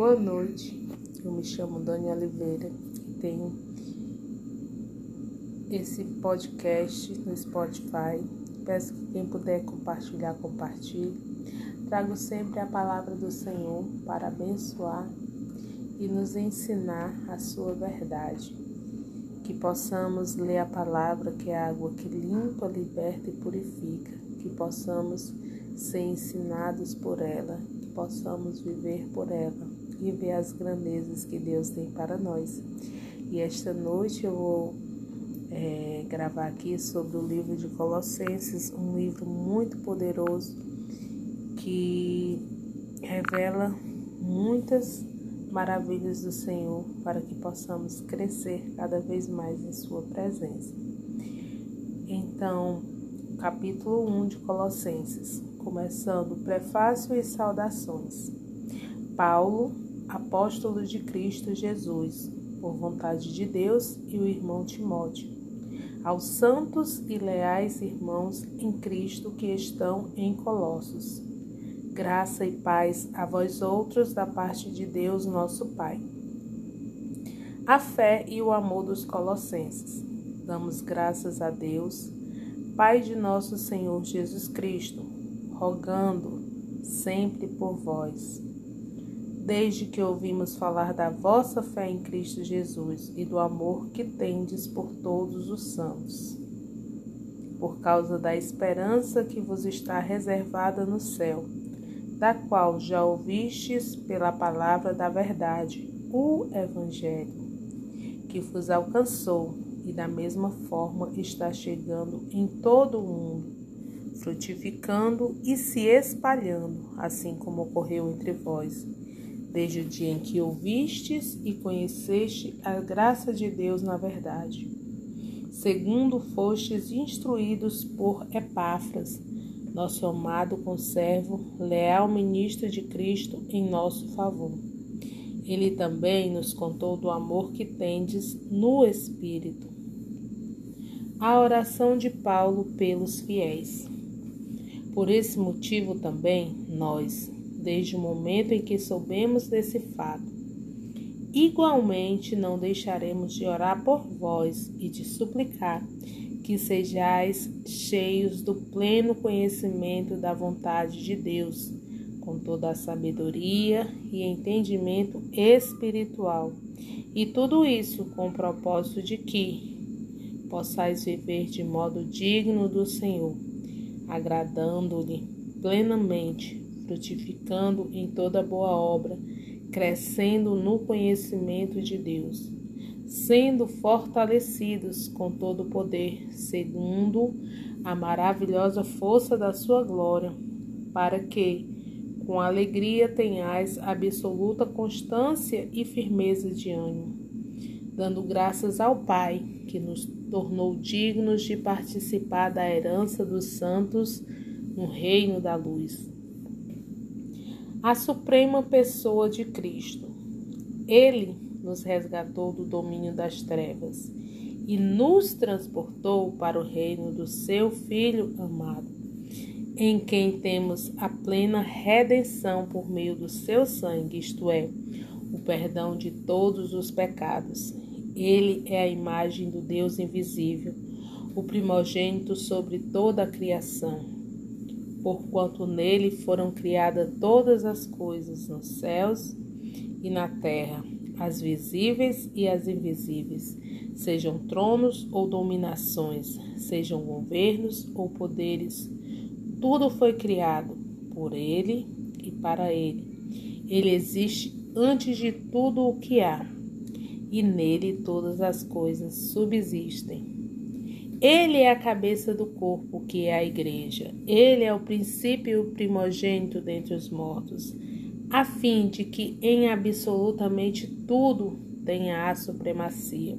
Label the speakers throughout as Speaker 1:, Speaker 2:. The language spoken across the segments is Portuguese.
Speaker 1: Boa noite, eu me chamo Dani Oliveira e tenho esse podcast no Spotify. Peço que quem puder compartilhar, compartilhe. Trago sempre a palavra do Senhor para abençoar e nos ensinar a sua verdade. Que possamos ler a palavra, que é água que limpa, liberta e purifica. Que possamos ser ensinados por ela, que possamos viver por ela e ver as grandezas que Deus tem para nós. E esta noite eu vou é, gravar aqui sobre o livro de Colossenses, um livro muito poderoso que revela muitas maravilhas do Senhor para que possamos crescer cada vez mais em Sua presença. Então, capítulo 1 de Colossenses, começando prefácio e saudações. Paulo, apóstolo de Cristo Jesus, por vontade de Deus, e o irmão Timóteo, aos santos e leais irmãos em Cristo que estão em Colossos. Graça e paz a vós outros da parte de Deus, nosso Pai. A fé e o amor dos colossenses. Damos graças a Deus, Pai de nosso Senhor Jesus Cristo, rogando sempre por vós. Desde que ouvimos falar da vossa fé em Cristo Jesus e do amor que tendes por todos os santos, por causa da esperança que vos está reservada no céu, da qual já ouvistes pela palavra da verdade, o Evangelho, que vos alcançou e da mesma forma está chegando em todo o mundo frutificando e se espalhando, assim como ocorreu entre vós, desde o dia em que ouvistes e conheceste a graça de Deus na verdade. Segundo fostes instruídos por Epáfras, nosso amado conservo, leal ministro de Cristo em nosso favor. Ele também nos contou do amor que tendes no Espírito. A oração de Paulo pelos fiéis. Por esse motivo também, nós, desde o momento em que soubemos desse fato, igualmente não deixaremos de orar por vós e de suplicar que sejais cheios do pleno conhecimento da vontade de Deus, com toda a sabedoria e entendimento espiritual, e tudo isso com o propósito de que possais viver de modo digno do Senhor agradando-lhe plenamente, frutificando em toda boa obra, crescendo no conhecimento de Deus, sendo fortalecidos com todo o poder, segundo a maravilhosa força da sua glória, para que, com alegria, tenhais absoluta constância e firmeza de ânimo, dando graças ao Pai que nos tornou dignos de participar da herança dos santos no reino da luz. A suprema pessoa de Cristo. Ele nos resgatou do domínio das trevas e nos transportou para o reino do seu Filho amado, em quem temos a plena redenção por meio do seu sangue, isto é, o perdão de todos os pecados ele é a imagem do Deus invisível, o primogênito sobre toda a criação. Porquanto nele foram criadas todas as coisas nos céus e na terra, as visíveis e as invisíveis, sejam tronos ou dominações, sejam governos ou poderes. Tudo foi criado por ele e para ele. Ele existe antes de tudo o que há e nele todas as coisas subsistem. Ele é a cabeça do corpo, que é a igreja. Ele é o princípio primogênito dentre os mortos, a fim de que em absolutamente tudo tenha a supremacia.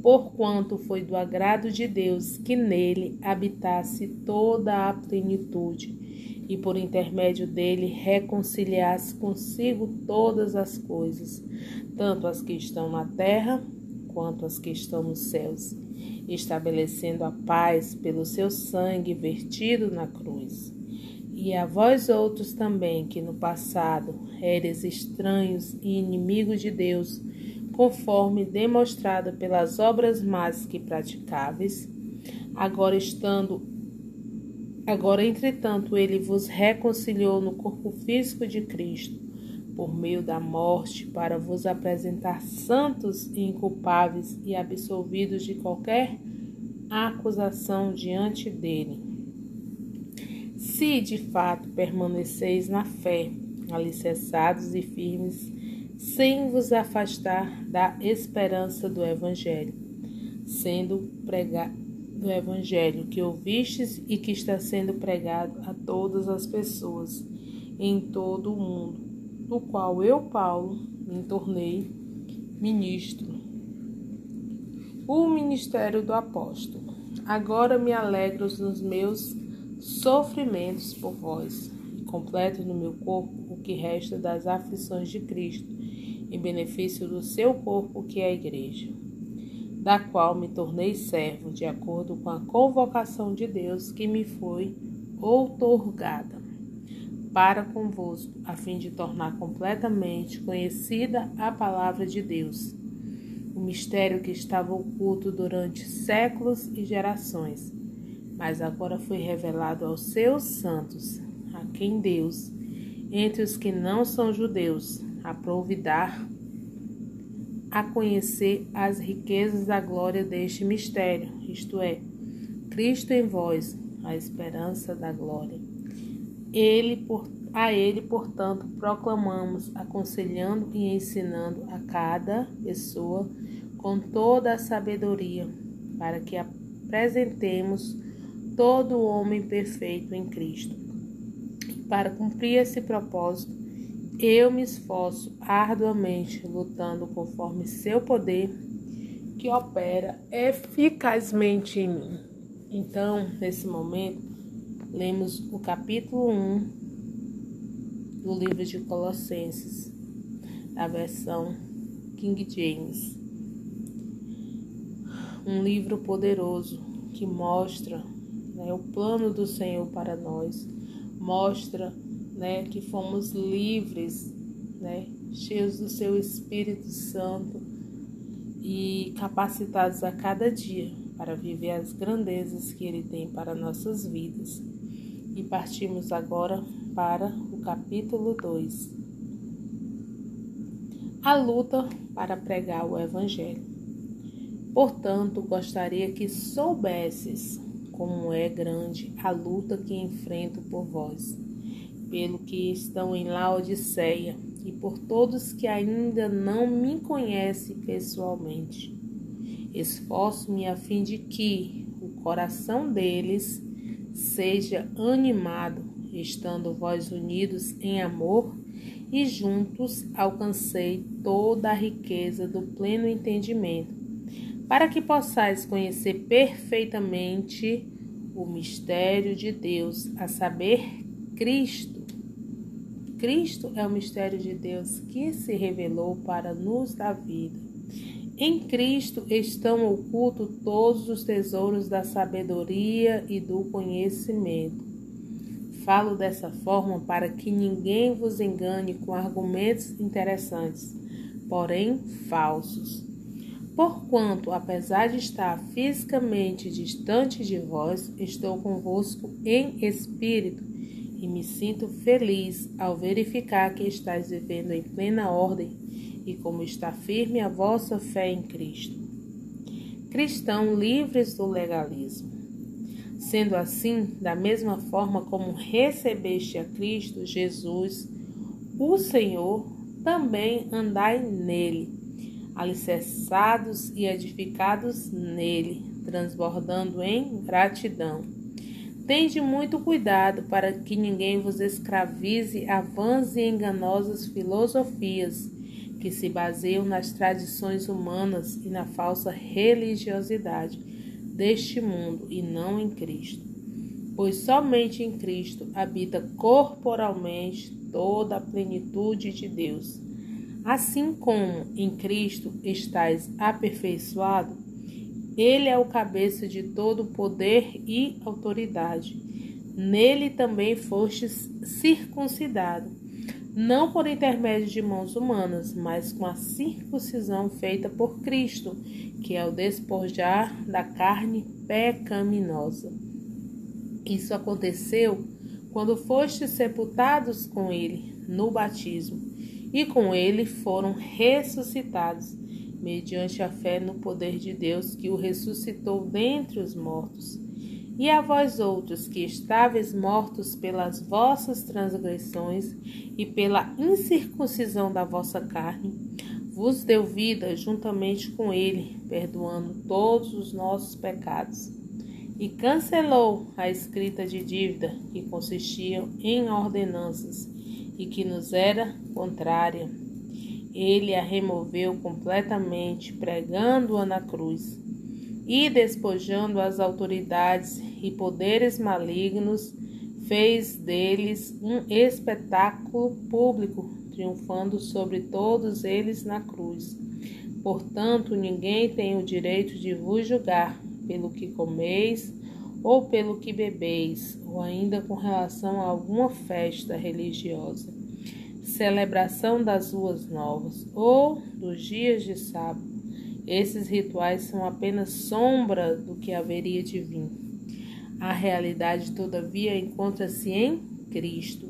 Speaker 1: Porquanto foi do agrado de Deus que nele habitasse toda a plenitude, e por intermédio dele reconciliasse consigo todas as coisas, tanto as que estão na terra quanto as que estão nos céus, estabelecendo a paz pelo seu sangue vertido na cruz. E a vós outros também, que no passado eres estranhos e inimigos de Deus, conforme demonstrado pelas obras más que praticáveis, agora estando agora entretanto ele vos reconciliou no corpo físico de Cristo, por meio da morte, para vos apresentar santos e inculpáveis e absolvidos de qualquer acusação diante dele. Se de fato permaneceis na fé, alicerçados e firmes, sem vos afastar da esperança do Evangelho, sendo pregado do Evangelho que ouvistes e que está sendo pregado a todas as pessoas em todo o mundo, do qual eu, Paulo, me tornei ministro. O ministério do apóstolo. Agora me alegro nos meus sofrimentos por vós, e completo no meu corpo o que resta das aflições de Cristo, em benefício do seu corpo, que é a Igreja, da qual me tornei servo, de acordo com a convocação de Deus que me foi outorgada para convosco, a fim de tornar completamente conhecida a palavra de Deus, o mistério que estava oculto durante séculos e gerações mas agora foi revelado aos seus santos, a quem Deus, entre os que não são judeus, aprove dar a conhecer as riquezas da glória deste mistério, isto é, Cristo em vós, a esperança da glória. Ele, por, a ele, portanto, proclamamos, aconselhando e ensinando a cada pessoa com toda a sabedoria, para que apresentemos todo homem perfeito em Cristo. Para cumprir esse propósito, eu me esforço arduamente, lutando conforme seu poder, que opera eficazmente em mim. Então, nesse momento, lemos o capítulo 1 do livro de Colossenses, da versão King James. Um livro poderoso que mostra né, o plano do Senhor para nós, mostra né, que fomos livres, né, cheios do seu Espírito Santo e capacitados a cada dia para viver as grandezas que Ele tem para nossas vidas. E partimos agora para o capítulo 2. A luta para pregar o Evangelho. Portanto, gostaria que soubesses como é grande a luta que enfrento por vós, pelo que estão em Laodiceia e por todos que ainda não me conhecem pessoalmente. Esforço-me a fim de que o coração deles seja animado, estando vós unidos em amor e juntos alcancei toda a riqueza do pleno entendimento para que possais conhecer perfeitamente o mistério de Deus, a saber, Cristo. Cristo é o mistério de Deus que se revelou para nos dar vida. Em Cristo estão ocultos todos os tesouros da sabedoria e do conhecimento. Falo dessa forma para que ninguém vos engane com argumentos interessantes, porém falsos Porquanto, apesar de estar fisicamente distante de vós, estou convosco em espírito e me sinto feliz ao verificar que estáis vivendo em plena ordem e como está firme a vossa fé em Cristo. Cristão livres do legalismo. Sendo assim, da mesma forma como recebeste a Cristo Jesus, o Senhor, também andai nele alicerçados e edificados nele, transbordando em gratidão. Tende muito cuidado para que ninguém vos escravize a vãs e enganosas filosofias que se baseiam nas tradições humanas e na falsa religiosidade deste mundo e não em Cristo. Pois somente em Cristo habita corporalmente toda a plenitude de Deus Assim como em Cristo estais aperfeiçoado, ele é o cabeça de todo poder e autoridade. nele também fostes circuncidado, não por intermédio de mãos humanas, mas com a circuncisão feita por Cristo, que é o despojar da carne pecaminosa. Isso aconteceu quando fostes sepultados com ele no batismo, e com ele foram ressuscitados, mediante a fé no poder de Deus que o ressuscitou dentre os mortos. E a vós outros que estáveis mortos pelas vossas transgressões e pela incircuncisão da vossa carne, vos deu vida juntamente com ele, perdoando todos os nossos pecados. E cancelou a escrita de dívida que consistia em ordenanças e que nos era contrária. Ele a removeu completamente, pregando-a na cruz e despojando as autoridades e poderes malignos, fez deles um espetáculo público, triunfando sobre todos eles na cruz. Portanto, ninguém tem o direito de vos julgar pelo que comeis ou pelo que bebeis, ou ainda com relação a alguma festa religiosa, celebração das ruas novas ou dos dias de sábado esses rituais são apenas sombra do que haveria de vir. A realidade, todavia, encontra-se em Cristo.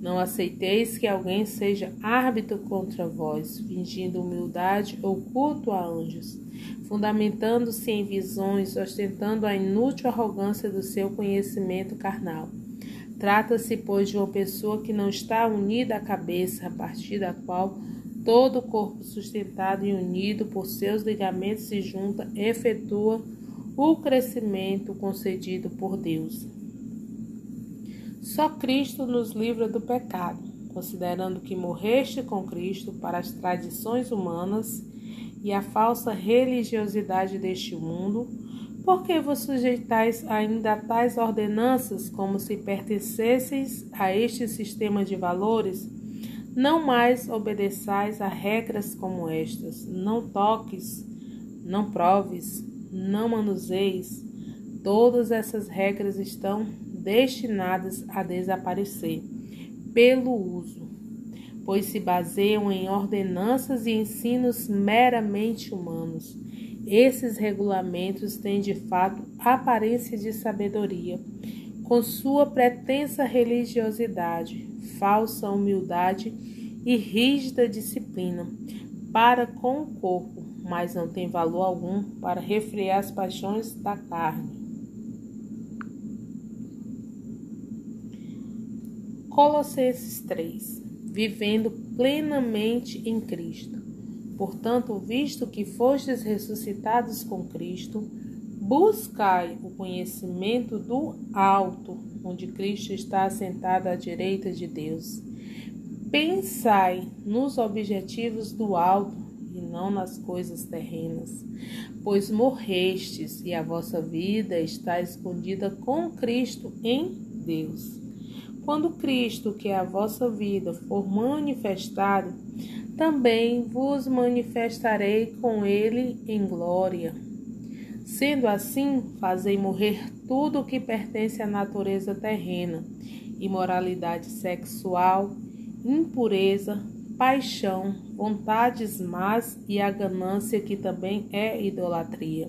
Speaker 1: Não aceiteis que alguém seja árbitro contra vós, fingindo humildade ou culto a anjos, fundamentando-se em visões, ostentando a inútil arrogância do seu conhecimento carnal. Trata-se, pois, de uma pessoa que não está unida à cabeça, a partir da qual Todo o corpo sustentado e unido por seus ligamentos se junta, efetua o crescimento concedido por Deus. Só Cristo nos livra do pecado, considerando que morreste com Cristo para as tradições humanas e a falsa religiosidade deste mundo, porque vos sujeitais ainda a tais ordenanças como se pertencesseis a este sistema de valores? Não mais obedeçais a regras como estas: não toques, não proves, não manuseis. Todas essas regras estão destinadas a desaparecer pelo uso, pois se baseiam em ordenanças e ensinos meramente humanos. Esses regulamentos têm de fato aparência de sabedoria, com sua pretensa religiosidade, falsa humildade e rígida disciplina para com o corpo, mas não tem valor algum para refrear as paixões da carne. Colossenses 3 Vivendo plenamente em Cristo. Portanto, visto que fostes ressuscitados com Cristo, buscai o conhecimento do alto, onde Cristo está assentado à direita de Deus. Pensai nos objetivos do alto não nas coisas terrenas, pois morrestes e a vossa vida está escondida com Cristo em Deus. Quando Cristo, que é a vossa vida, for manifestado, também vos manifestarei com ele em glória. Sendo assim, fazei morrer tudo o que pertence à natureza terrena: imoralidade sexual, impureza, paixão, vontades más e a ganância, que também é idolatria.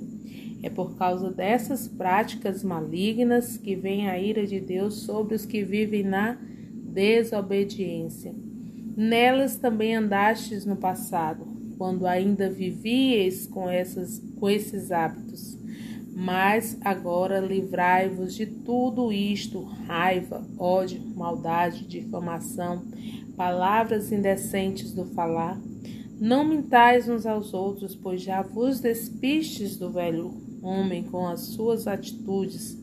Speaker 1: É por causa dessas práticas malignas que vem a ira de Deus sobre os que vivem na desobediência. Nelas também andastes no passado, quando ainda vivieis com, essas, com esses hábitos. Mas agora livrai-vos de tudo isto: raiva, ódio, maldade, difamação, palavras indecentes do falar. Não mintais uns aos outros, pois já vos despistes do velho homem com as suas atitudes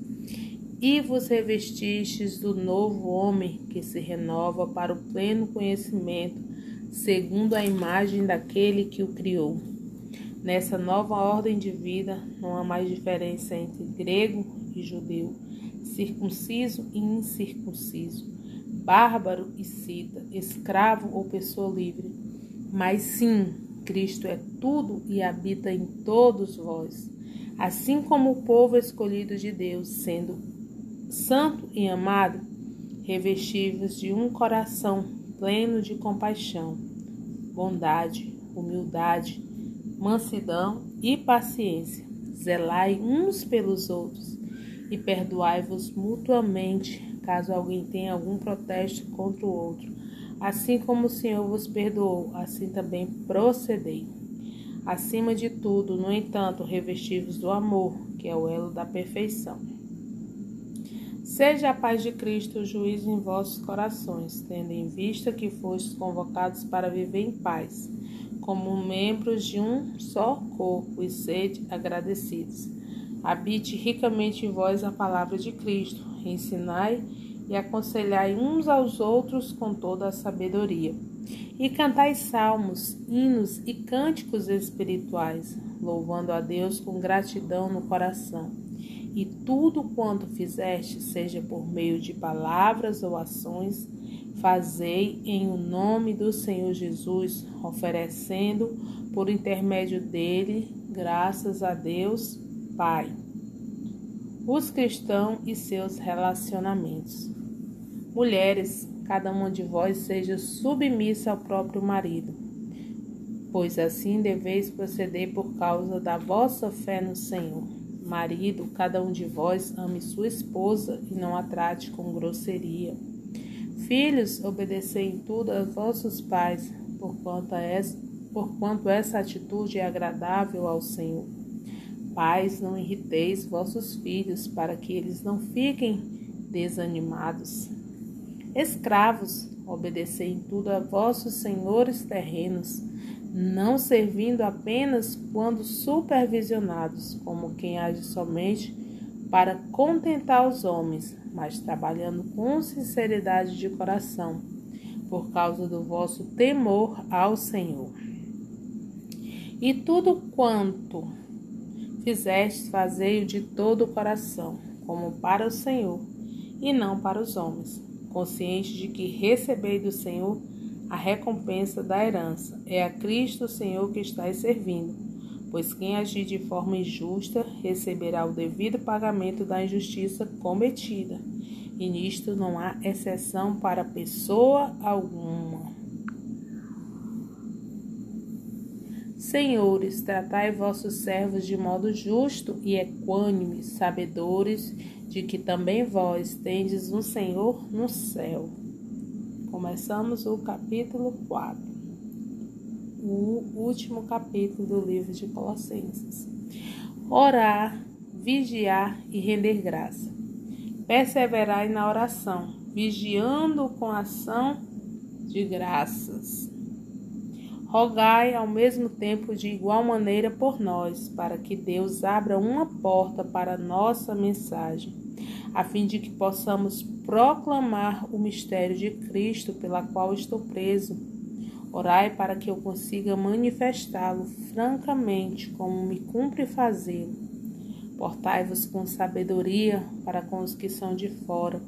Speaker 1: e vos revestistes do novo homem que se renova para o pleno conhecimento, segundo a imagem daquele que o criou. Nessa nova ordem de vida, não há mais diferença entre grego e judeu, circunciso e incircunciso bárbaro e cita, escravo ou pessoa livre. Mas sim, Cristo é tudo e habita em todos vós, assim como o povo escolhido de Deus, sendo santo e amado, revestivos de um coração pleno de compaixão, bondade, humildade, mansidão e paciência. Zelai uns pelos outros e perdoai-vos mutuamente, caso alguém tenha algum protesto contra o outro. Assim como o Senhor vos perdoou, assim também procedei. Acima de tudo, no entanto, revestivos do amor, que é o elo da perfeição. Seja a paz de Cristo o juiz em vossos corações, tendo em vista que fostes convocados para viver em paz, como membros de um só corpo, e sede agradecidos. Habite ricamente em vós a palavra de Cristo, ensinai e aconselhai uns aos outros com toda a sabedoria e cantai salmos, hinos e cânticos espirituais, louvando a Deus com gratidão no coração. E tudo quanto fizeste, seja por meio de palavras ou ações, fazei em o nome do Senhor Jesus, oferecendo por intermédio dele graças a Deus, Pai. Os cristãos e seus relacionamentos. Mulheres, cada uma de vós seja submissa ao próprio marido, pois assim deveis proceder por causa da vossa fé no Senhor. Marido, cada um de vós ame sua esposa e não a trate com grosseria. Filhos, obedecei em tudo aos vossos pais, porquanto essa atitude é agradável ao Senhor. Pais, não irriteis vossos filhos, para que eles não fiquem desanimados. Escravos, obedecei em tudo a vossos senhores terrenos, não servindo apenas quando supervisionados, como quem age somente para contentar os homens, mas trabalhando com sinceridade de coração, por causa do vosso temor ao Senhor. E tudo quanto fizeste, fazei-o de todo o coração, como para o Senhor, e não para os homens consciente de que recebei do Senhor a recompensa da herança. É a Cristo Senhor que estáis servindo, pois quem agir de forma injusta receberá o devido pagamento da injustiça cometida. E nisto não há exceção para pessoa alguma. Senhores, tratai vossos servos de modo justo e equânime, sabedores de que também vós tendes um Senhor no céu. Começamos o capítulo 4, o último capítulo do livro de Colossenses. Orar, vigiar e render graça. Perseverai na oração, vigiando com ação de graças. Rogai ao mesmo tempo de igual maneira por nós, para que Deus abra uma porta para nossa mensagem, a fim de que possamos proclamar o mistério de Cristo pela qual estou preso. Orai para que eu consiga manifestá-lo francamente, como me cumpre fazê-lo. Portai-vos com sabedoria para com os que são de fora.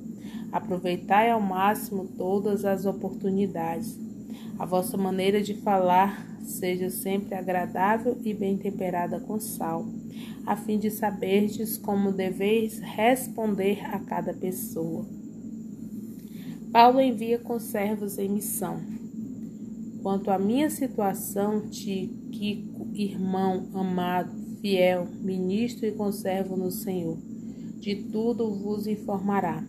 Speaker 1: Aproveitai ao máximo todas as oportunidades a vossa maneira de falar seja sempre agradável e bem temperada com sal, a fim de saberdes como deveis responder a cada pessoa. Paulo envia conservos em missão. Quanto à minha situação, Tiquico, irmão amado, fiel, ministro e conservo no Senhor, de tudo vos informará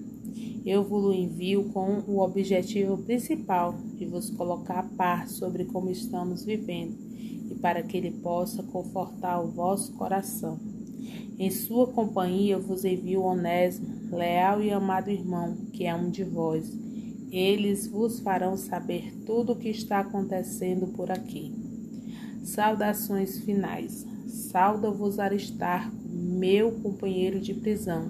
Speaker 1: eu vos envio com o objetivo principal de vos colocar a par sobre como estamos vivendo e para que ele possa confortar o vosso coração. Em sua companhia vos envio Onésimo, leal e amado irmão, que é um de vós. Eles vos farão saber tudo o que está acontecendo por aqui. Saudações finais. Sauda-vos Aristarco, meu companheiro de prisão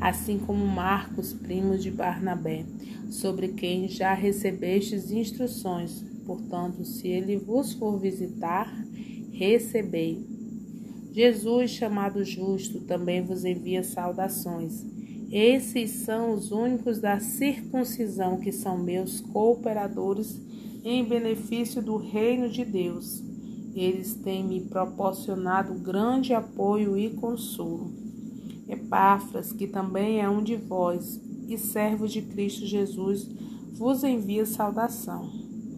Speaker 1: assim como Marcos, primo de Barnabé, sobre quem já recebestes instruções. Portanto, se ele vos for visitar, recebei. Jesus, chamado justo, também vos envia saudações. Esses são os únicos da circuncisão que são meus cooperadores em benefício do reino de Deus. Eles têm me proporcionado grande apoio e consolo. Epáfras, que também é um de vós e servo de Cristo Jesus, vos envia saudação.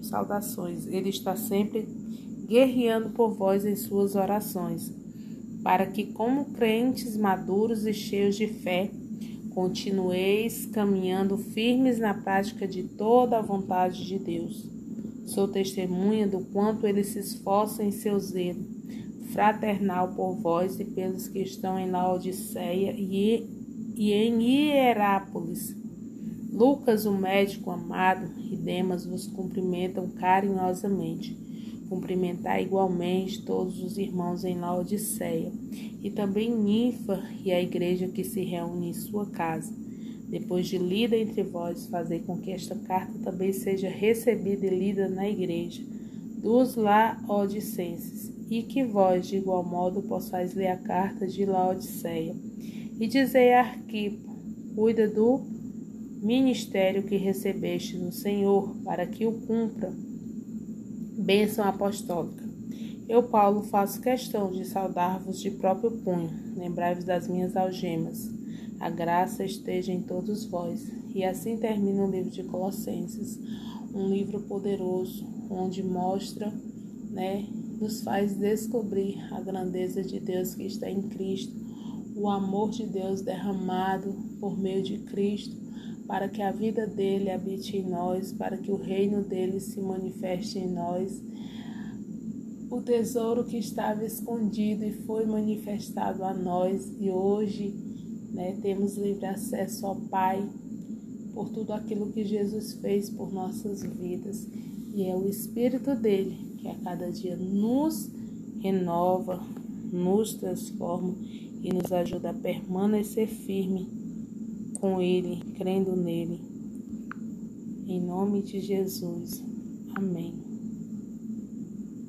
Speaker 1: Saudações. Ele está sempre guerreando por vós em suas orações, para que, como crentes maduros e cheios de fé, continueis caminhando firmes na prática de toda a vontade de Deus. Sou testemunha do quanto ele se esforça em seu zelo fraternal por vós e pelos que estão em Laodiceia e, e em Hierápolis. Lucas, o médico amado, e Demas vos cumprimentam carinhosamente. Cumprimentai igualmente todos os irmãos em Laodiceia, e também Ninfa e a igreja que se reúne em sua casa. Depois de lida entre vós, fazei com que esta carta também seja recebida e lida na igreja dos Laodicenses e que vós, de igual modo, possais ler a carta de Laodiceia. E dizei a Arquipo, cuida do ministério que recebeste no Senhor, para que o cumpra. Bênção apostólica. Eu, Paulo, faço questão de saudar-vos de próprio punho. Lembrai-vos das minhas algemas. A graça esteja em todos vós. E assim termina o livro de Colossenses, um livro poderoso, onde mostra, né, nos faz descobrir a grandeza de Deus que está em Cristo, o amor de Deus derramado por meio de Cristo, para que a vida dele habite em nós, para que o reino dele se manifeste em nós. O tesouro que estava escondido e foi manifestado a nós, e hoje né, temos livre acesso ao Pai por tudo aquilo que Jesus fez por nossas vidas. E é o Espírito dele que a cada dia nos renova, nos transforma e nos ajuda a permanecer firme com Ele, crendo nele. Em nome de Jesus. Amém.